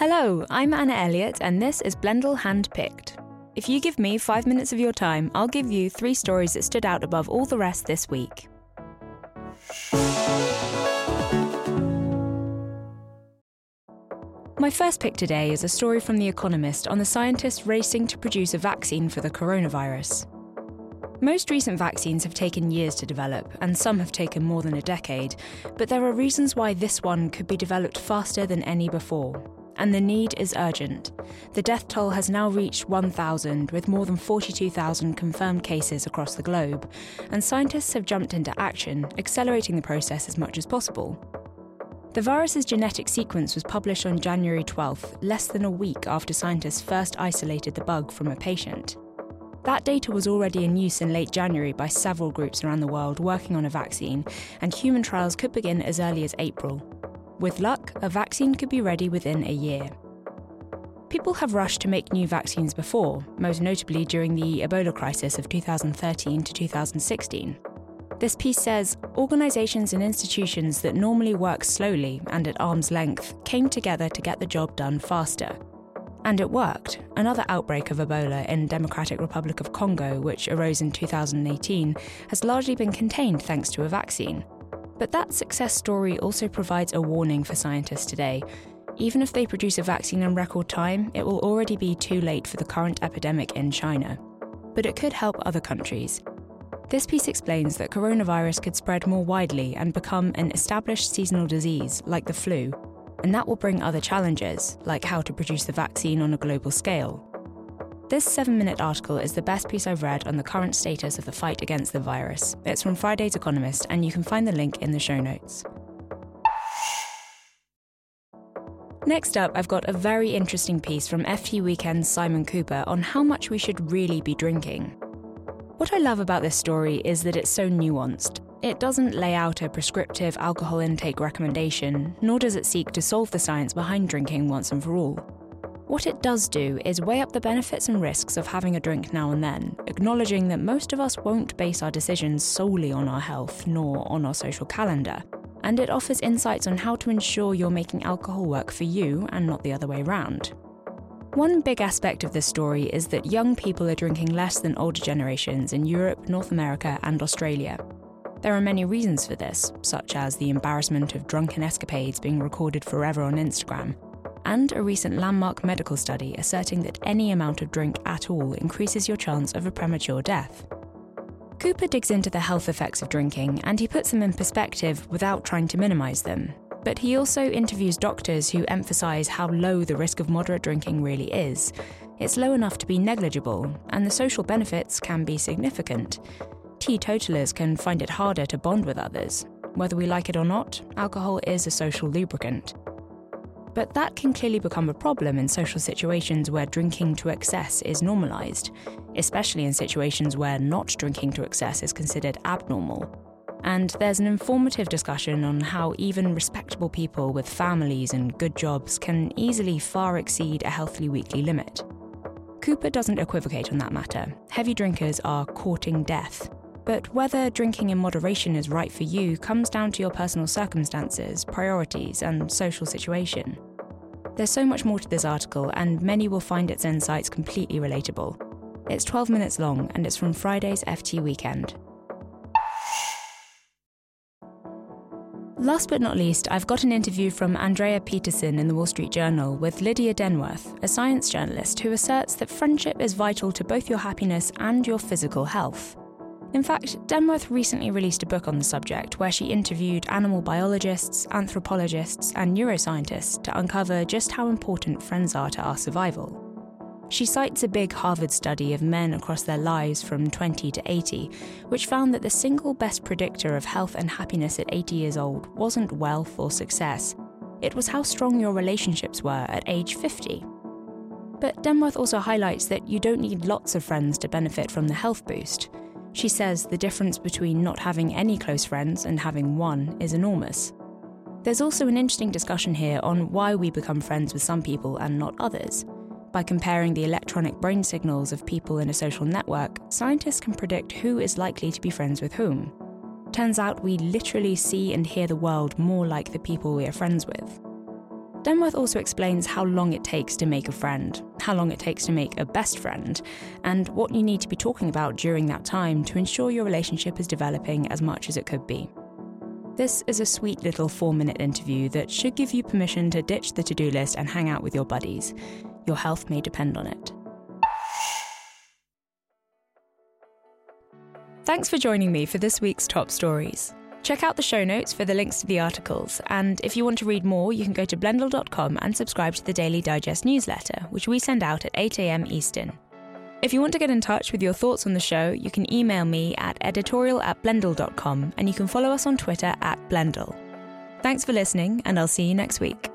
Hello, I'm Anna Elliott, and this is Blendle Handpicked. If you give me five minutes of your time, I'll give you three stories that stood out above all the rest this week. My first pick today is a story from The Economist on the scientists racing to produce a vaccine for the coronavirus. Most recent vaccines have taken years to develop, and some have taken more than a decade, but there are reasons why this one could be developed faster than any before. And the need is urgent. The death toll has now reached 1,000, with more than 42,000 confirmed cases across the globe, and scientists have jumped into action, accelerating the process as much as possible. The virus's genetic sequence was published on January 12th, less than a week after scientists first isolated the bug from a patient. That data was already in use in late January by several groups around the world working on a vaccine, and human trials could begin as early as April. With luck, a vaccine could be ready within a year. People have rushed to make new vaccines before, most notably during the Ebola crisis of 2013 to 2016. This piece says organisations and institutions that normally work slowly and at arm's length came together to get the job done faster. And it worked. Another outbreak of Ebola in Democratic Republic of Congo, which arose in 2018, has largely been contained thanks to a vaccine. But that success story also provides a warning for scientists today. Even if they produce a vaccine in record time, it will already be too late for the current epidemic in China. But it could help other countries. This piece explains that coronavirus could spread more widely and become an established seasonal disease like the flu, and that will bring other challenges, like how to produce the vaccine on a global scale. This seven minute article is the best piece I've read on the current status of the fight against the virus. It's from Friday's Economist, and you can find the link in the show notes. Next up, I've got a very interesting piece from FT Weekend's Simon Kuper on how much we should really be drinking. What I love about this story is that it's so nuanced. It doesn't lay out a prescriptive alcohol intake recommendation, nor does it seek to solve the science behind drinking once and for all. What it does do is weigh up the benefits and risks of having a drink now and then, acknowledging that most of us won't base our decisions solely on our health nor on our social calendar. And it offers insights on how to ensure you're making alcohol work for you and not the other way round. One big aspect of this story is that young people are drinking less than older generations in Europe, North America, and Australia, there are many reasons for this, such as the embarrassment of drunken escapades being recorded forever on Instagram, and a recent landmark medical study asserting that any amount of drink at all increases your chance of a premature death. Kuper digs into the health effects of drinking and he puts them in perspective without trying to minimise them. But he also interviews doctors who emphasise how low the risk of moderate drinking really is. It's low enough to be negligible, and the social benefits can be significant teetotalers can find it harder to bond with others. Whether we like it or not, alcohol is a social lubricant. But that can clearly become a problem in social situations where drinking to excess is normalised, especially in situations where not drinking to excess is considered abnormal. And there's an informative discussion on how even respectable people with families and good jobs can easily far exceed a healthy weekly limit. Kuper doesn't equivocate on that matter. Heavy drinkers are courting death, but whether drinking in moderation is right for you comes down to your personal circumstances, priorities, and social situation. There's so much more to this article, and many will find its insights completely relatable. It's 12 minutes long, and it's from Friday's FT Weekend. Last but not least, I've got an interview from Andrea Petersen in the Wall Street Journal with Lydia Denworth, a science journalist who asserts that friendship is vital to both your happiness and your physical health. In fact, Denworth recently released a book on the subject where she interviewed animal biologists, anthropologists, and neuroscientists to uncover just how important friends are to our survival. She cites a big Harvard study of men across their lives from 20 to 80, which found that the single best predictor of health and happiness at 80 years old wasn't wealth or success, it was how strong your relationships were at age 50. But Denworth also highlights that you don't need lots of friends to benefit from the health boost. She says the difference between not having any close friends and having one is enormous. There's also an interesting discussion here on why we become friends with some people and not others. By comparing the electronic brain signals of people in a social network, scientists can predict who is likely to be friends with whom. Turns out we literally see and hear the world more like the people we are friends with. Denworth also explains how long it takes to make a friend, how long it takes to make a best friend, and what you need to be talking about during that time to ensure your relationship is developing as much as it could be. This is a sweet little four minute interview that should give you permission to ditch the to do list and hang out with your buddies. Your health may depend on it. Thanks for joining me for this week's top stories. Check out the show notes for the links to the articles, and if you want to read more, you can go to blendle.com and subscribe to the Daily Digest newsletter, which we send out at 8am Eastern. If you want to get in touch with your thoughts on the show, you can email me at editorial at blendle.com and you can follow us on Twitter at blendle. Thanks for listening, and I'll see you next week.